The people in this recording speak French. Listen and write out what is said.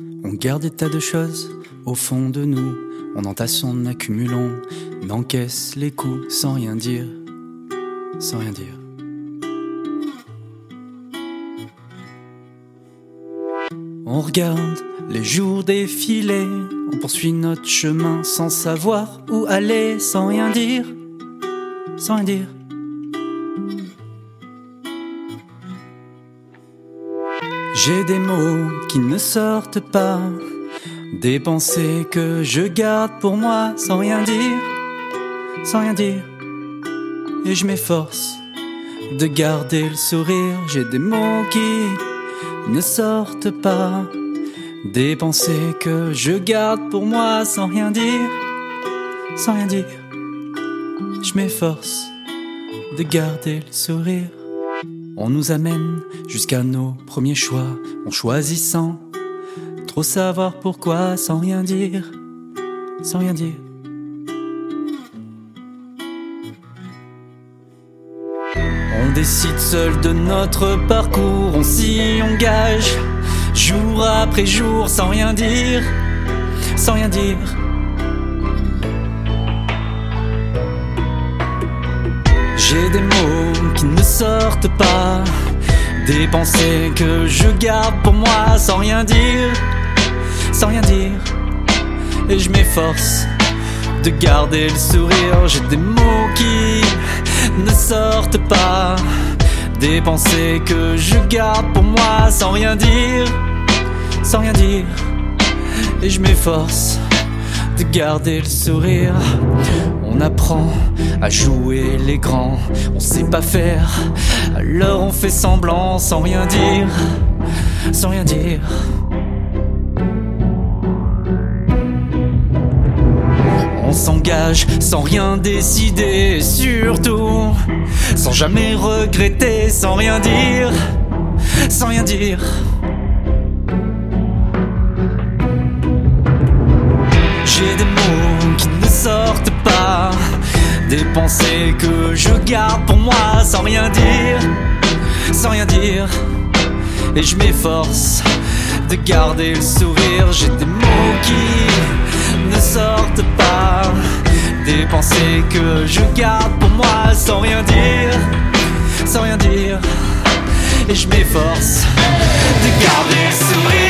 On garde des tas de choses au fond de nous. On entasse, on accumule, on encaisse les coups sans rien dire. Sans rien dire. On regarde les jours défiler. On poursuit notre chemin sans savoir où aller, sans rien dire. Sans rien dire. J'ai des mots qui ne sortent pas, des pensées que je garde pour moi sans rien dire, sans rien dire. Et je m'efforce de garder le sourire, j'ai des mots qui ne sortent pas, des pensées que je garde pour moi sans rien dire, sans rien dire. Je m'efforce de garder le sourire. On nous amène jusqu'à nos premiers choix, en choisissant trop savoir pourquoi sans rien dire, sans rien dire. On décide seul de notre parcours, on s'y engage jour après jour sans rien dire, sans rien dire. J'ai des mots qui ne sortent pas, des pensées que je garde pour moi sans rien dire, sans rien dire. Et je m'efforce de garder le sourire, j'ai des mots qui ne sortent pas, des pensées que je garde pour moi sans rien dire, sans rien dire. Et je m'efforce de garder le sourire. On apprend à jouer les grands, on sait pas faire, alors on fait semblant sans rien dire, sans rien dire. On s'engage sans rien décider, surtout sans jamais regretter, sans rien dire, sans rien dire. Qui ne sortent pas, des pensées que je garde pour moi sans rien dire, sans rien dire. Et je m'efforce de garder le sourire, j'ai des mots qui ne sortent pas, des pensées que je garde pour moi sans rien dire, sans rien dire. Et je m'efforce de garder le sourire.